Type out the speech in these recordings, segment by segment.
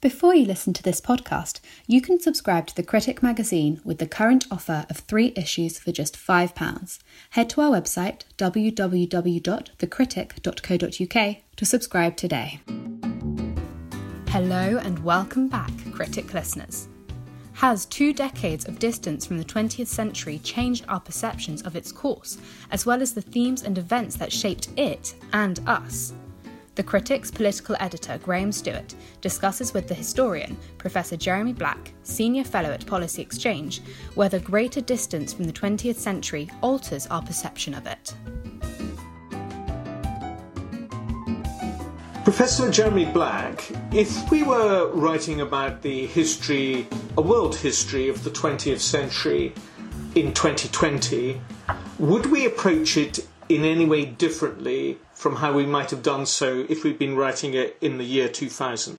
Before you listen to this podcast, you can subscribe to The Critic magazine with the current offer of three issues for just £5. Head to our website www.thecritic.co.uk to subscribe today. Hello and welcome back, Critic listeners. Has two decades of distance from the 20th century changed our perceptions of its course, as well as the themes and events that shaped it and us? The Critic's political editor, Graham Stewart, discusses with the historian, Professor Jeremy Black, Senior Fellow at Policy Exchange, whether greater distance from the 20th century alters our perception of it. Professor Jeremy Black, if we were writing about the history, a world history of the 20th century in 2020, would we approach it in any way differently from how we might have done so if we'd been writing it in the year 2000?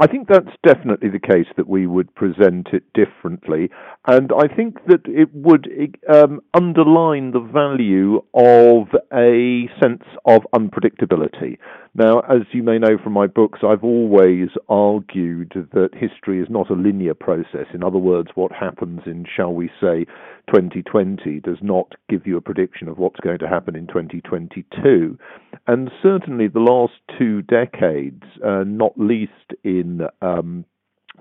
I think that's definitely the case that we would present it differently, and I think that it would um, underline the value of a sense of unpredictability. Now, as you may know from my books, I've always argued that history is not a linear process. In other words, what happens in, shall we say, 2020 does not give you a prediction of what's going to happen in 2022. And certainly the last two decades, uh, not least in um,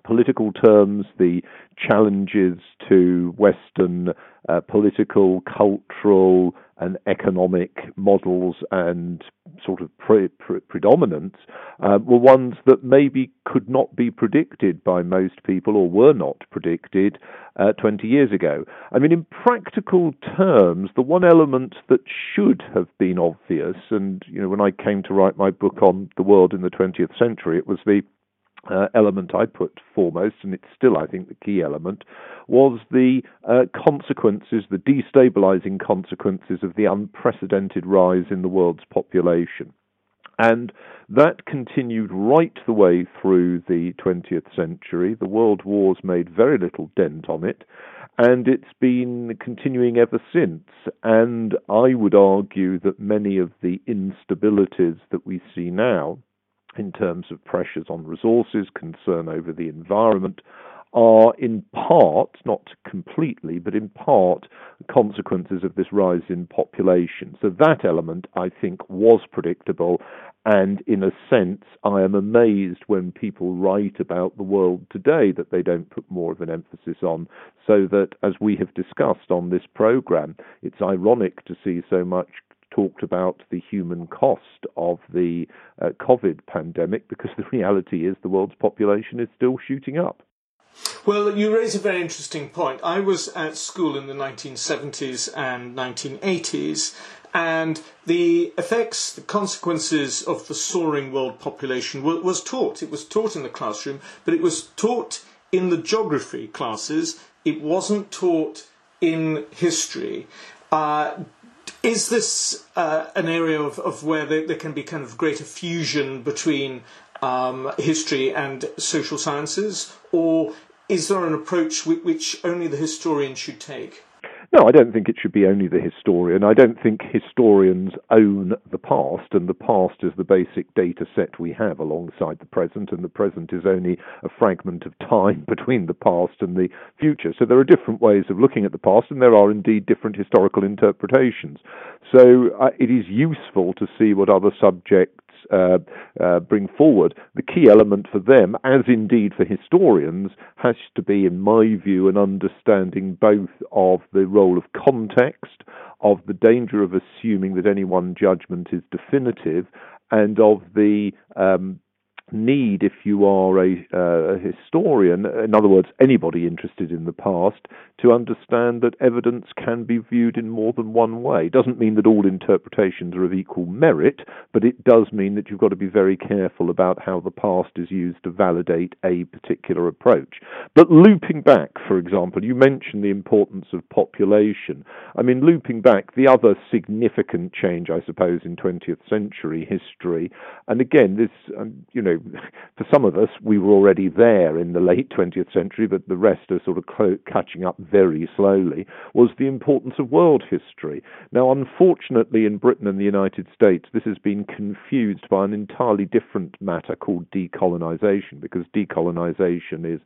political terms, the challenges to Western uh, political, cultural, and economic models and sort of pre- pre- predominance uh, were ones that maybe could not be predicted by most people or were not predicted uh, 20 years ago. I mean, in practical terms, the one element that should have been obvious, and you know, when I came to write my book on the world in the 20th century, it was the uh, element I put foremost, and it's still, I think, the key element, was the uh, consequences, the destabilizing consequences of the unprecedented rise in the world's population. And that continued right the way through the 20th century. The world wars made very little dent on it, and it's been continuing ever since. And I would argue that many of the instabilities that we see now in terms of pressures on resources, concern over the environment, are in part, not completely, but in part, consequences of this rise in population. So that element, I think, was predictable. And in a sense, I am amazed when people write about the world today that they don't put more of an emphasis on. So that, as we have discussed on this program, it's ironic to see so much talked about the human cost of the uh, COVID pandemic because the reality is the world's population is still shooting up. Well, you raise a very interesting point. I was at school in the 1970s and 1980s, and the effects, the consequences of the soaring world population was taught. It was taught in the classroom, but it was taught in the geography classes. It wasn't taught in history. Uh, is this uh, an area of, of where there, there, can be kind of greater fusion between um, history and social sciences, or is there an approach which, which only the historian should take? No, I don't think it should be only the historian. I don't think historians own the past, and the past is the basic data set we have alongside the present, and the present is only a fragment of time between the past and the future. So there are different ways of looking at the past, and there are indeed different historical interpretations. So uh, it is useful to see what other subjects uh, uh, bring forward, the key element for them, as indeed for historians, has to be, in my view, an understanding both of the role of context, of the danger of assuming that any one judgment is definitive, and of the um, need, if you are a, uh, a, historian, in other words, anybody interested in the past, to understand that evidence can be viewed in more than one way. It doesn't mean that all interpretations are of equal merit, but it does mean that you've got to be very careful about how the past is used to validate a particular approach. But looping back, for example, you mentioned the importance of population. I mean, looping back, the other significant change, I suppose, in 20th century history, and again, this, um, you know, for some of us, we were already there in the late 20th century, but the rest are sort of catching up very slowly, was the importance of world history. Now, unfortunately, in Britain and the United States, this has been confused by an entirely different matter called decolonization, because decolonization is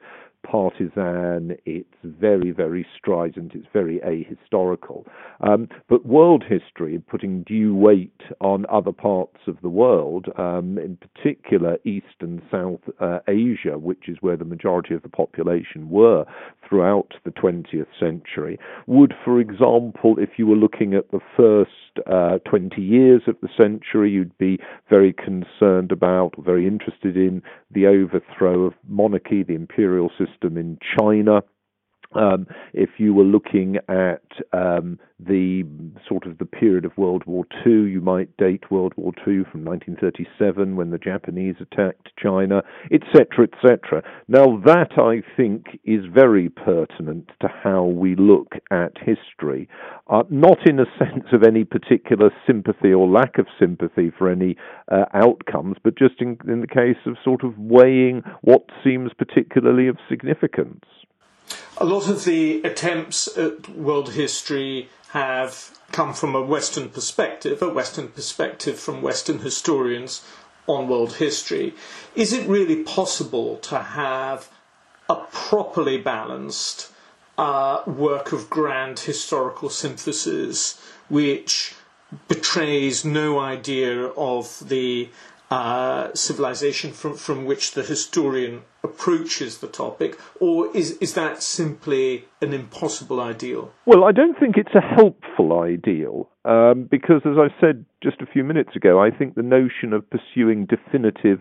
partisan, it's very, very strident, it's very ahistorical. Um, but world history, putting due weight on other parts of the world, um, in particular East and South uh, Asia, which is where the majority of the population were throughout the 20th century, would, for example, if you were looking at the first uh, 20 years of the century, you'd be very concerned about, very interested in the overthrow of monarchy, the imperial system in China. Um, if you were looking at um, the sort of the period of World War II, you might date World War II from 1937 when the Japanese attacked China, etc., etc. Now that I think is very pertinent to how we look at history, uh, not in a sense of any particular sympathy or lack of sympathy for any uh, outcomes, but just in, in the case of sort of weighing what seems particularly of significance. A lot of the attempts at world history have come from a Western perspective, a Western perspective from Western historians on world history. Is it really possible to have a properly balanced uh, work of grand historical synthesis which betrays no idea of the uh, civilization from, from which the historian approaches the topic, or is, is that simply an impossible ideal? Well, I don't think it's a helpful ideal, um, because as I said just a few minutes ago, I think the notion of pursuing definitive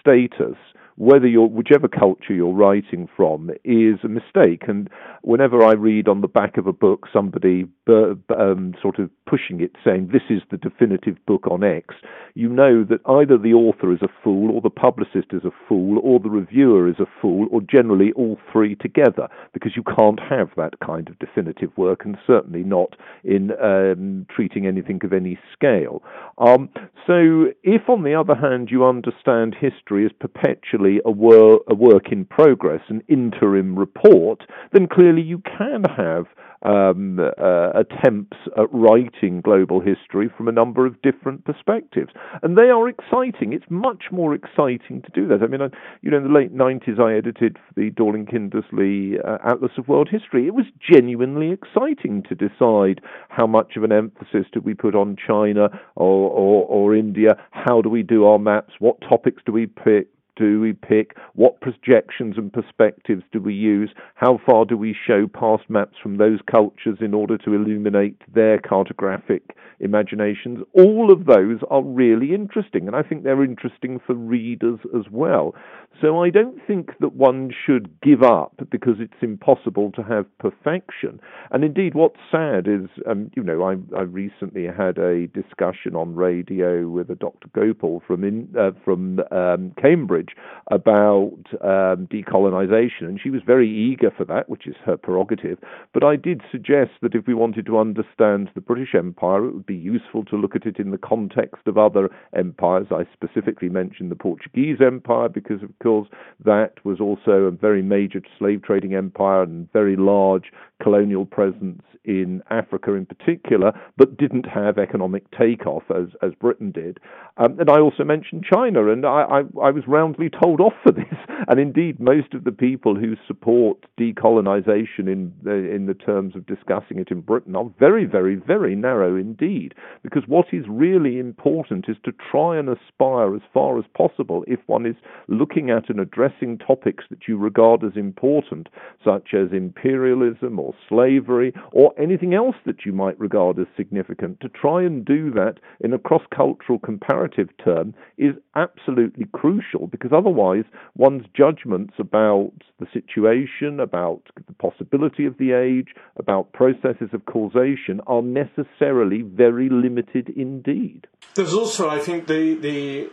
status whether you're whichever culture you're writing from is a mistake. And whenever I read on the back of a book somebody um, sort of pushing it, saying this is the definitive book on X, you know that either the author is a fool, or the publicist is a fool, or the reviewer is a fool, or generally all three together, because you can't have that kind of definitive work, and certainly not in um, treating anything of any scale. Um, so, if on the other hand you understand history as perpetually a, wor- a work in progress, an interim report, then clearly you can have um, uh, attempts at writing global history from a number of different perspectives, and they are exciting. It's much more exciting to do that. I mean, I, you know, in the late '90s, I edited the Dorling Kindersley uh, Atlas of World History. It was genuinely exciting to decide how much of an emphasis do we put on China or, or, or India. How do we do our maps? What topics do we pick? Do we pick? What projections and perspectives do we use? How far do we show past maps from those cultures in order to illuminate their cartographic imaginations? All of those are really interesting, and I think they're interesting for readers as well. So I don't think that one should give up because it's impossible to have perfection. And indeed, what's sad is, um, you know, I, I, recently had a discussion on radio with a Dr. Gopal from in, uh, from um, Cambridge about um, decolonization, and she was very eager for that, which is her prerogative. But I did suggest that if we wanted to understand the British Empire, it would be useful to look at it in the context of other empires. I specifically mentioned the Portuguese Empire because, of course, that was also a very major slave trading empire and very large colonial presence in Africa in particular, but didn't have economic takeoff as, as Britain did. Um, and I also mentioned China, and I, I, I was roundly told off for this. And indeed, most of the people who support decolonization in the, in the terms of discussing it in Britain are very, very, very narrow indeed. Because what is really important is to try and aspire as far as possible, if one is looking at and addressing topics that you regard as important, such as imperialism or slavery or anything else that you might regard as significant, to try and do that in a cross cultural comparative term is absolutely crucial because otherwise one's judgments about the situation, about the possibility of the age, about processes of causation are necessarily very limited indeed. There's also, I think, the, the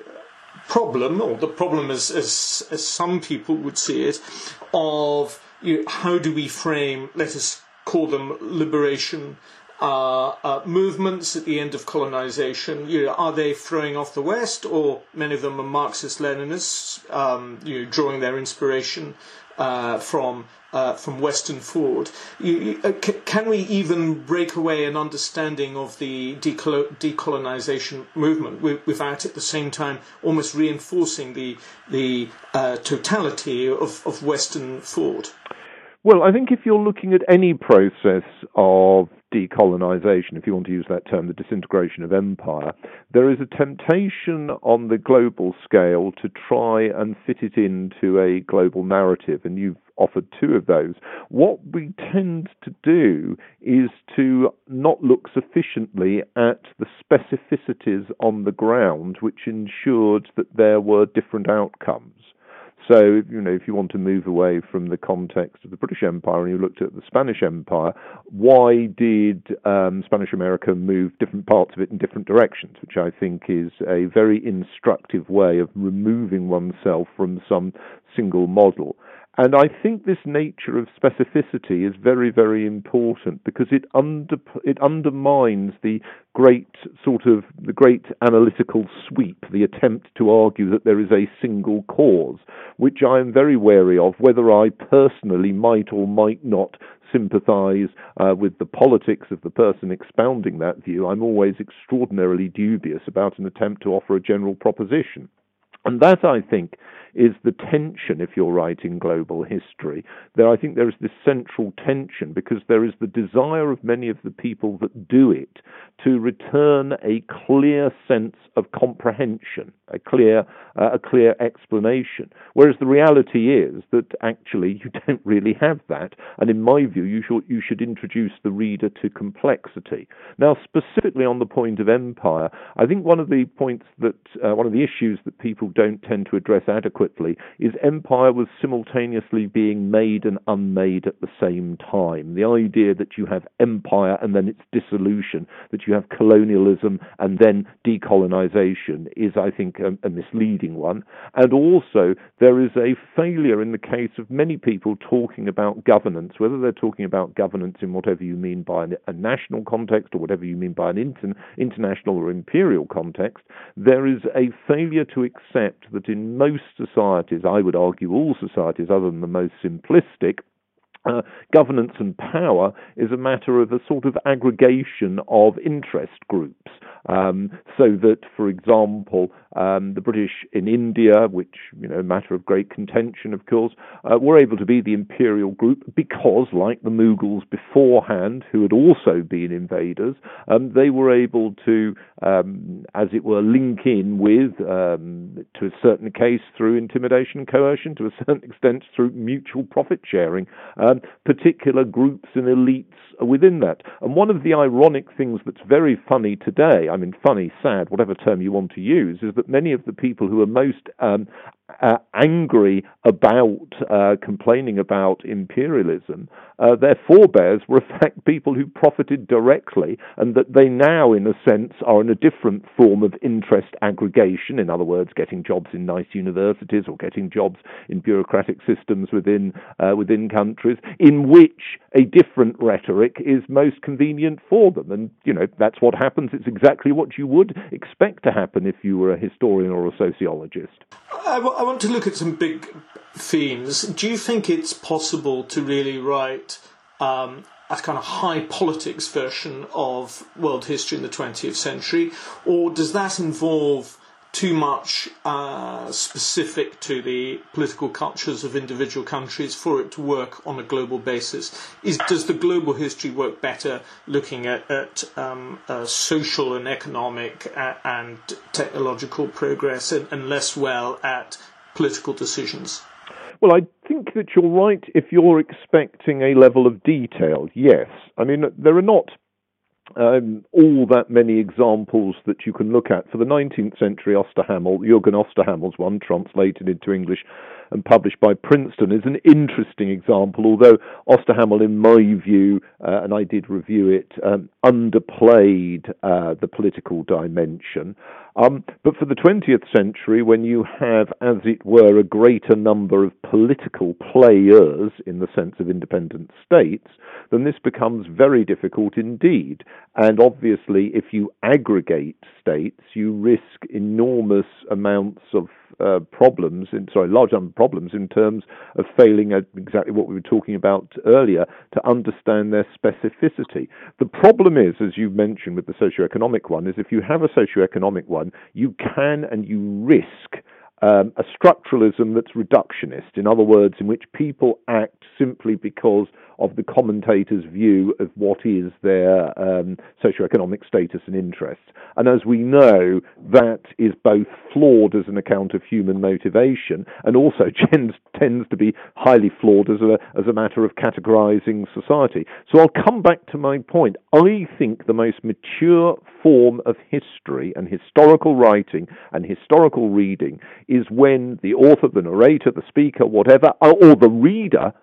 problem, or the problem as, as, as some people would see it, of you know, how do we frame, let us call them liberation uh, uh, movements at the end of colonization? You know, are they throwing off the West, or many of them are Marxist-Leninists, um, you know, drawing their inspiration uh, from uh, from Western thought. Uh, can we even break away an understanding of the decolo- decolonization movement without at the same time almost reinforcing the the uh, totality of, of Western thought? Well, I think if you're looking at any process of decolonization, if you want to use that term, the disintegration of empire, there is a temptation on the global scale to try and fit it into a global narrative, and you've offered two of those. What we tend to do is to not look sufficiently at the specificities on the ground, which ensured that there were different outcomes. So, you know, if you want to move away from the context of the British Empire and you looked at the Spanish Empire, why did um, Spanish America move different parts of it in different directions? Which I think is a very instructive way of removing oneself from some single model. And I think this nature of specificity is very, very important because it under it undermines the great sort of the great analytical sweep, the attempt to argue that there is a single cause, which I am very wary of, whether I personally might or might not sympathise uh, with the politics of the person expounding that view. I'm always extraordinarily dubious about an attempt to offer a general proposition. And that, I think, is the tension, if you're writing global history. There, I think there is this central tension because there is the desire of many of the people that do it to return a clear sense of comprehension, a clear, uh, a clear explanation. Whereas the reality is that actually you don't really have that. And in my view, you should, you should introduce the reader to complexity. Now, specifically on the point of empire, I think one of the points that, uh, one of the issues that people don't tend to address adequately is empire was simultaneously being made and unmade at the same time. The idea that you have empire and then its dissolution, that you have colonialism and then decolonization, is, I think, a, a misleading one. And also, there is a failure in the case of many people talking about governance, whether they're talking about governance in whatever you mean by a national context or whatever you mean by an inter- international or imperial context, there is a failure to accept that in most societies, I would argue all societies other than the most simplistic, uh, governance and power is a matter of a sort of aggregation of interest groups. Um, so that, for example, um, the British in India, which you know, matter of great contention, of course, uh, were able to be the imperial group because, like the Mughals beforehand, who had also been invaders, um, they were able to, um, as it were, link in with, um, to a certain case, through intimidation coercion, to a certain extent through mutual profit sharing, particular groups and elites within that. And one of the ironic things that's very funny today, I mean, funny, sad, whatever term you want to use, is that many of the people who are most um, uh, angry about uh, complaining about imperialism, uh, their forebears were in fact people who profited directly, and that they now, in a sense, are in a different form of interest aggregation. In other words, getting jobs in nice universities or getting jobs in bureaucratic systems within uh, within countries, in which a different rhetoric is most convenient for them. And you know that's what happens. It's exactly what you would expect to happen if you were a historian or a sociologist. I, w- I want to look at some big themes. Do you think it's possible to really write um, a kind of high politics version of world history in the 20th century, or does that involve too much uh, specific to the political cultures of individual countries for it to work on a global basis? Is, does the global history work better looking at, at um, uh, social and economic uh, and technological progress and, and less well at political decisions? Well, I think that you're right if you're expecting a level of detail, yes. I mean, there are not um, all that many examples that you can look at. For the 19th century Osterhammel, Jürgen Osterhammel's one, translated into English and published by Princeton, is an interesting example, although Osterhammel, in my view, uh, and I did review it, um, underplayed uh, the political dimension. Um, but for the 20th century, when you have, as it were, a greater number of political players in the sense of independent states, then this becomes very difficult indeed. And obviously, if you aggregate states, you risk enormous amounts of uh, problems, in, sorry, large number of problems in terms of failing at exactly what we were talking about earlier to understand their specificity. The problem is, as you mentioned with the socioeconomic one, is if you have a socioeconomic one, you can and you risk um, a structuralism that's reductionist. In other words, in which people act simply because of the commentator's view of what is their um, socioeconomic status and interests. And as we know, that is both flawed as an account of human motivation and also tends, tends to be highly flawed as a, as a matter of categorizing society. So I'll come back to my point. I think the most mature form of history and historical writing and historical reading is when the author, the narrator, the speaker, whatever, or the reader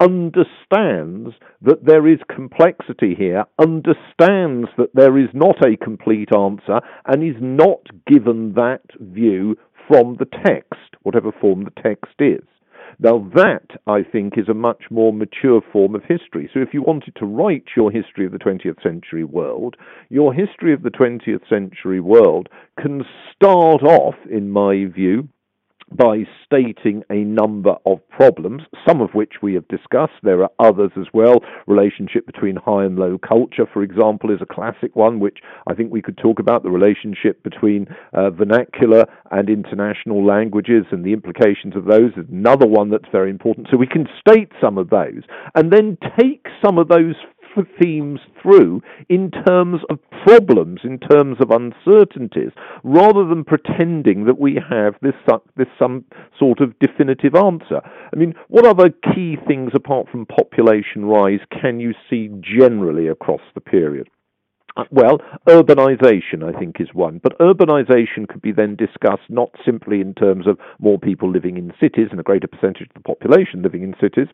understands that there is complexity here, understands that there is not a complete answer, and is not given that view from the text, whatever form the text is. Now, that, I think, is a much more mature form of history. So, if you wanted to write your history of the 20th century world, your history of the 20th century world can start off, in my view, by stating a number of problems, some of which we have discussed. There are others as well. Relationship between high and low culture, for example, is a classic one, which I think we could talk about. The relationship between uh, vernacular and international languages and the implications of those is another one that's very important. So we can state some of those and then take some of those themes through in terms of problems, in terms of uncertainties, rather than pretending that we have this, this some sort of definitive answer. I mean, what other key things apart from population rise can you see generally across the period? Uh, well, urbanization, I think, is one. But urbanization could be then discussed not simply in terms of more people living in cities and a greater percentage of the population living in cities,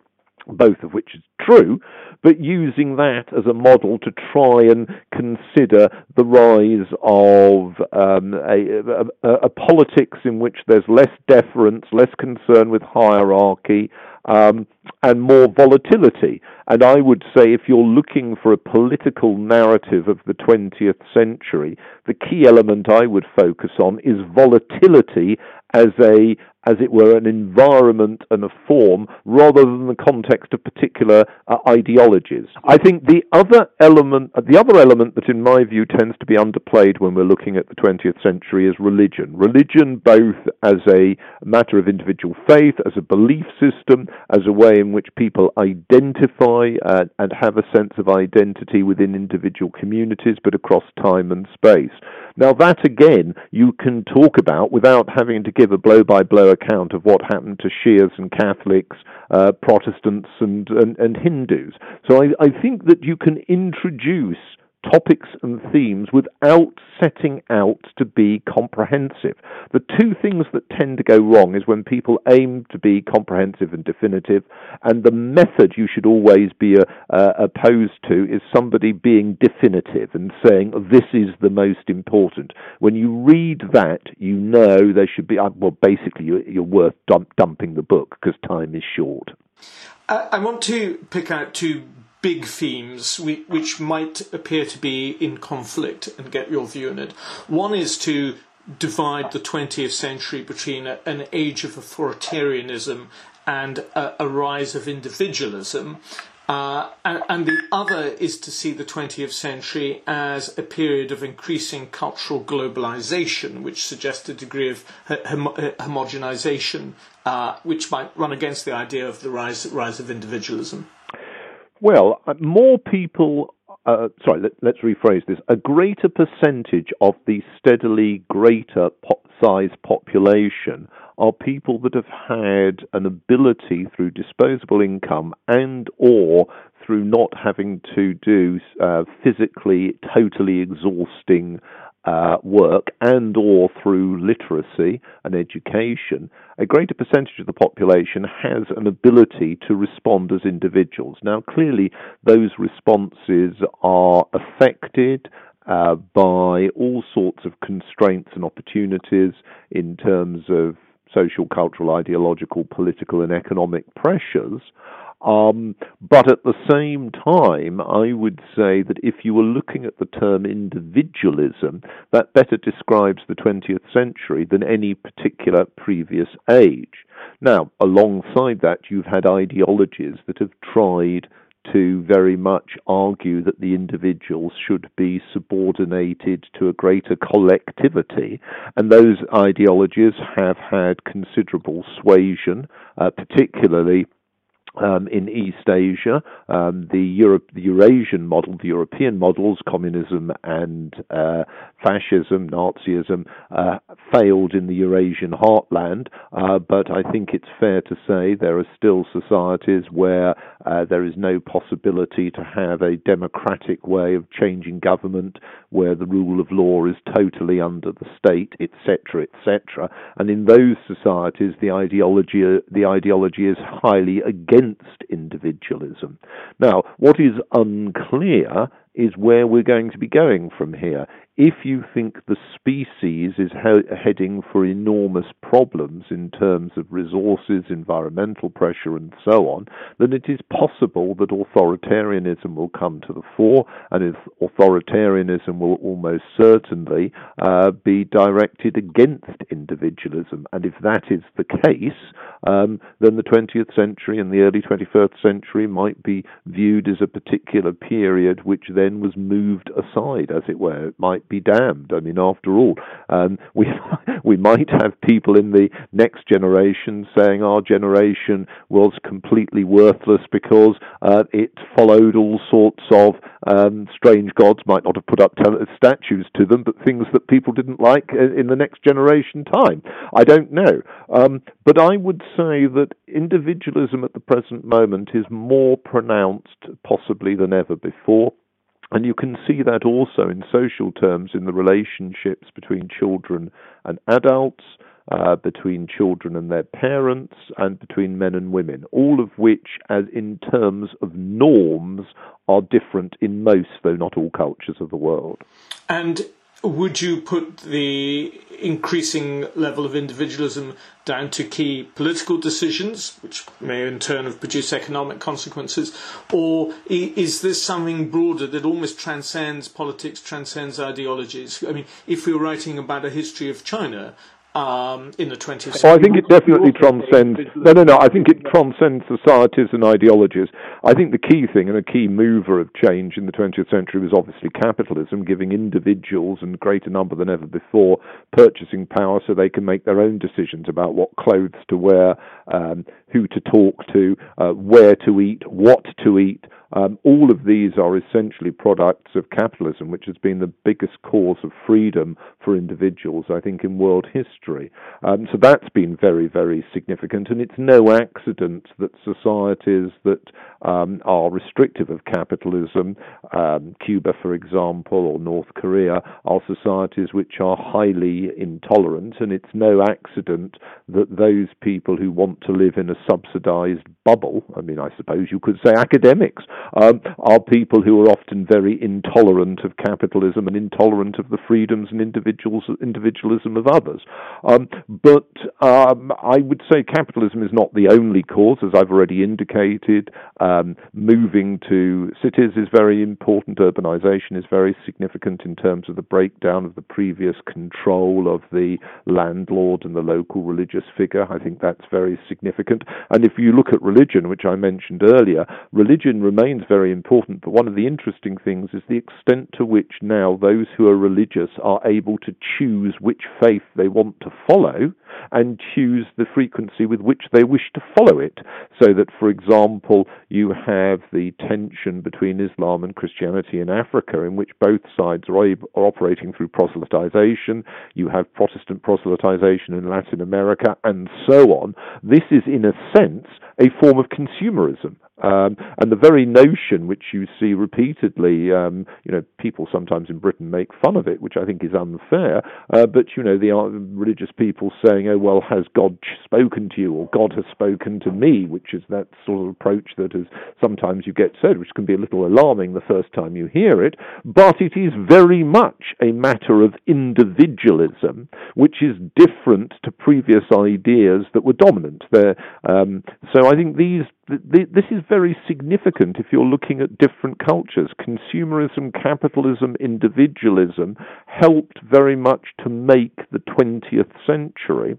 both of which is true, but using that as a model to try and consider the rise of um, a, a, a, politics in which there's less deference, less concern with hierarchy, um, and more volatility. And I would say if you're looking for a political narrative of the 20th century, the key element I would focus on is volatility as a as it were, an environment and a form rather than the context of particular uh, ideologies. I think the other element, uh, the other element that in my view tends to be underplayed when we're looking at the 20th century is religion. Religion both as a matter of individual faith, as a belief system, as a way in which people identify uh, and have a sense of identity within individual communities, but across time and space. Now that again, you can talk about without having to give a blow by blow account of what happened to Shias and Catholics, uh, Protestants and, and, and, Hindus. So I, I think that you can introduce topics and themes without setting out to be comprehensive. The two things that tend to go wrong is when people aim to be comprehensive and definitive, and the method you should always be uh, uh, opposed to is somebody being definitive and saying, this is the most important. When you read that, you know there should be, uh, well, basically, you're, you're worth dump, dumping the book because time is short. I want to pick out two big themes which might appear to be in conflict and get your view on it. One is to divide the 20th century between a, an age of authoritarianism and a, a rise of individualism. Uh, and, and, the other is to see the 20th century as a period of increasing cultural globalization, which suggests a degree of hom- homogenization, uh, which might run against the idea of the rise, rise of individualism. Well, uh, more people. Uh, sorry, let, us rephrase this. A greater percentage of the steadily greater po- size population are people that have had an ability through disposable income and or through not having to do uh, physically totally exhausting uh, work and or through literacy and education, a greater percentage of the population has an ability to respond as individuals. Now, clearly, those responses are affected uh, by all sorts of constraints and opportunities in terms of social, cultural, ideological, political, and economic pressures. Um, but at the same time, I would say that if you were looking at the term individualism, that better describes the 20th century than any particular previous age. Now, alongside that, you've had ideologies that have tried to very much argue that the individuals should be subordinated to a greater collectivity, and those ideologies have had considerable suasion, uh, particularly um, in East Asia, um, the, Europe, the Eurasian model, the European models, communism and uh, fascism, Nazism, uh, failed in the Eurasian heartland. Uh, but I think it's fair to say there are still societies where uh, there is no possibility to have a democratic way of changing government, where the rule of law is totally under the state, etc., etc. And in those societies, the ideology the ideology is highly against individualism. Now, what is unclear is where we're going to be going from here. If you think the species is he- heading for enormous problems in terms of resources, environmental pressure, and so on, then it is possible that authoritarianism will come to the fore, and if authoritarianism will almost certainly uh, be directed against individualism. And if that is the case, um, then the 20th century and the early 21st century might be viewed as a particular period which then was moved aside, as it were. It might be damned. I mean, after all, um, we we might have people in the next generation saying our generation was completely worthless because uh, it followed all sorts of um, strange gods. Might not have put up statues to them, but things that people didn't like in the next generation time. I don't know, um, but I would say that individualism at the present moment is more pronounced, possibly than ever before. And you can see that also in social terms in the relationships between children and adults, uh, between children and their parents, and between men and women, all of which, as in terms of norms, are different in most, though not all, cultures of the world. And would you put the increasing level of individualism down to key political decisions, which may in turn have produced economic consequences, or is this something broader that almost transcends politics, transcends ideologies? I mean, if we were writing about a history of China, um, in the 20th century. Oh, I think it definitely transcends. No, no, no. I think it transcends societies and ideologies. I think the key thing and a key mover of change in the 20th century was obviously capitalism, giving individuals and greater number than ever before purchasing power so they can make their own decisions about what clothes to wear, um, who to talk to, uh, where to eat, what to eat. Um, all of these are essentially products of capitalism, which has been the biggest cause of freedom for individuals, I think, in world history. Um, so that's been very, very significant, and it's no accident that societies that um, are restrictive of capitalism, um, Cuba, for example, or North Korea, are societies which are highly intolerant, and it's no accident that those people who want to live in a subsidized bubble, I mean, I suppose you could say academics, um, are people who are often very intolerant of capitalism and intolerant of the freedoms and individuals individualism of others. Um, but um, I would say capitalism is not the only cause, as I've already indicated. Um, moving to cities is very important. Urbanization is very significant in terms of the breakdown of the previous control of the landlord and the local religious figure. I think that's very significant. And if you look at religion, which I mentioned earlier, religion remains remains very important, but one of the interesting things is the extent to which now those who are religious are able to choose which faith they want to follow and choose the frequency with which they wish to follow it. So that, for example, you have the tension between Islam and Christianity in Africa, in which both sides are, are operating through proselytization. You have Protestant proselytization in Latin America, and so on. This is, in a sense, a form of consumerism Um, and the very notion which you see repeatedly, um, you know, people sometimes in Britain make fun of it, which I think is unfair. Uh, but you know, the uh, religious people saying, "Oh well, has God spoken to you?" or "God has spoken to me," which is that sort of approach that is sometimes you get said, which can be a little alarming the first time you hear it. But it is very much a matter of individualism, which is different to previous ideas that were dominant. There, um, so I think these this is very significant if you're looking at different cultures. Consumerism, capitalism, individualism helped very much to make the 20th century.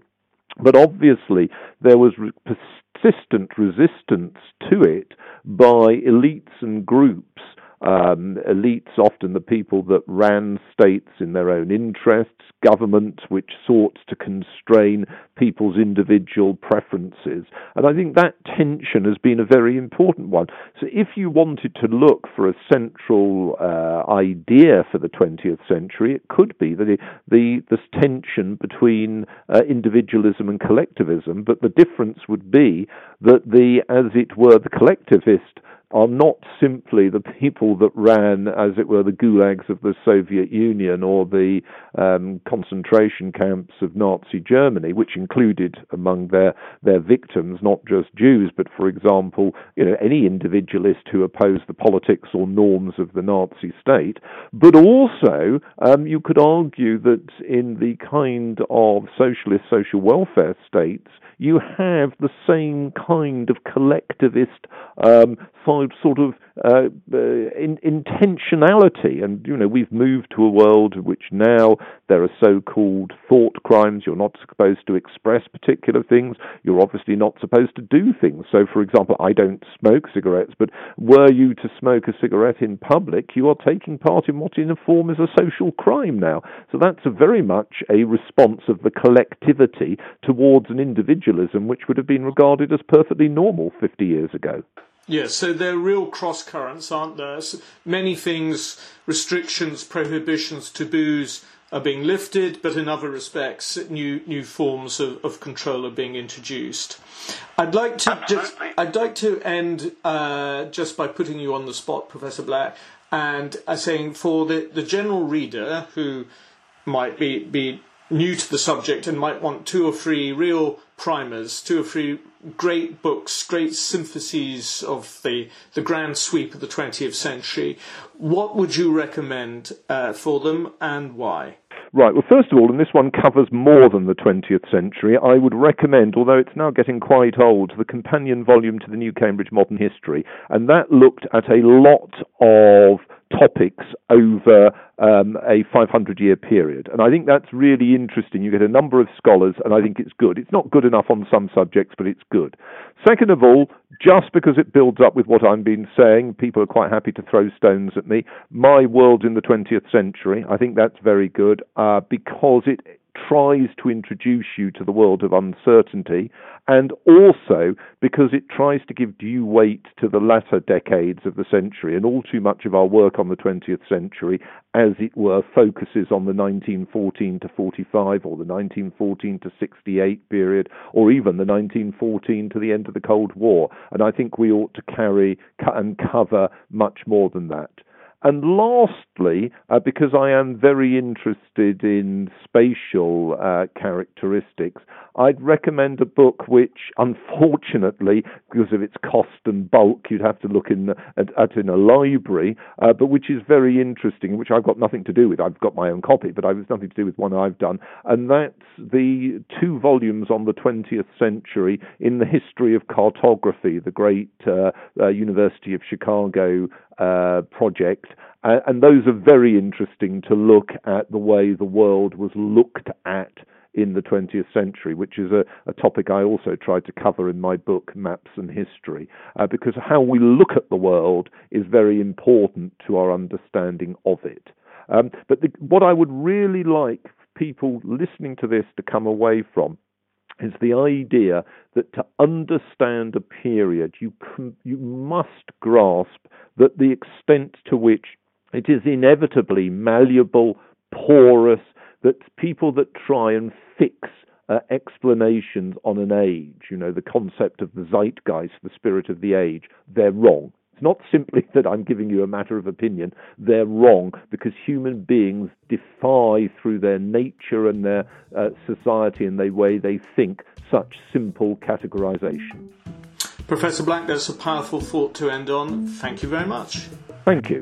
But obviously, there was persistent resistance to it by elites and groups um, elites, often the people that ran states in their own interests, government which sought to constrain people's individual preferences. And I think that tension has been a very important one. So if you wanted to look for a central uh, idea for the 20th century, it could be that the, the tension between uh, individualism and collectivism, but the difference would be that the, as it were, the collectivist are not simply the people that ran, as it were, the gulags of the Soviet Union or the um, concentration camps of Nazi Germany, which included among their their victims not just Jews, but, for example, you know, any individualist who opposed the politics or norms of the Nazi state. But also, um, you could argue that in the kind of socialist social welfare states, you have the same kind of collectivist um, sort of uh, uh, in, intentionality. And, you know, we've moved to a world in which now there are so called thought crimes. You're not supposed to express particular things. You're obviously not supposed to do things. So, for example, I don't smoke cigarettes, but were you to smoke a cigarette in public, you are taking part in what in a form is a social crime now. So that's very much a response of the collectivity towards an individualism which would have been regarded as perfectly normal 50 years ago. Yes, so there are real cross currents, aren't there? So many things, restrictions, prohibitions, taboos are being lifted, but in other respects, new new forms of, of control are being introduced. I'd like to just I'd like to end uh, just by putting you on the spot, Professor Black, and uh, saying for the, the general reader who might be, be new to the subject and might want two or three real primers, two or three great books, great syntheses of the, the grand sweep of the 20th century. What would you recommend uh, for them and why? Right, well, first of all, and this one covers more than the 20th century, I would recommend, although it's now getting quite old, the companion volume to the New Cambridge Modern History. And that looked at a lot of topics over um, a 500 year period. And I think that's really interesting. You get a number of scholars, and I think it's good. It's not good enough on some subjects, but it's good. Second of all, just because it builds up with what I've been saying, people are quite happy to throw stones at me. My World in the 20th Century, I think that's very good uh, because it tries to introduce you to the world of uncertainty, and also because it tries to give due weight to the latter decades of the century. And all too much of our work on the 20th century, as it were, focuses on the 1914 to 45 or the 1914 to 68 period, or even the 1914 to the end of the Cold War. And I think we ought to carry and cover much more than that. And lastly, uh, because I am very interested in spatial uh, characteristics, I'd recommend a book which, unfortunately, because of its cost and bulk, you'd have to look in at, at in a library, uh, but which is very interesting, which I've got nothing to do with. I've got my own copy, but I've nothing to do with one I've done, and that's the two volumes on the 20th century in the history of cartography, the great uh, uh, University of Chicago uh, project. and those are very interesting to look at the way the world was looked at in the 20th century, which is a, a topic I also tried to cover in my book, Maps and History, uh, because how we look at the world is very important to our understanding of it. Um, but the, what I would really like people listening to this to come away from is the idea that to understand a period, you you must grasp that the extent to which it is inevitably malleable, porous, that people that try and fix uh, explanations on an age, you know, the concept of the zeitgeist, the spirit of the age, they're wrong. It's not simply that I'm giving you a matter of opinion, they're wrong because human beings defy through their nature and their uh, society and the way they think such simple categorization. Professor Black, that's a powerful thought to end on. Thank you very much. Thank you.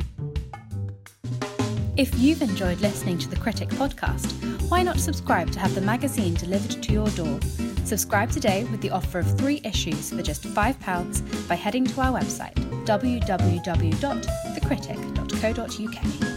If you've enjoyed listening to the Critic podcast, why not subscribe to have the magazine delivered to your door? Subscribe today with the offer of three issues for just £5 by heading to our website www.thecritic.co.uk.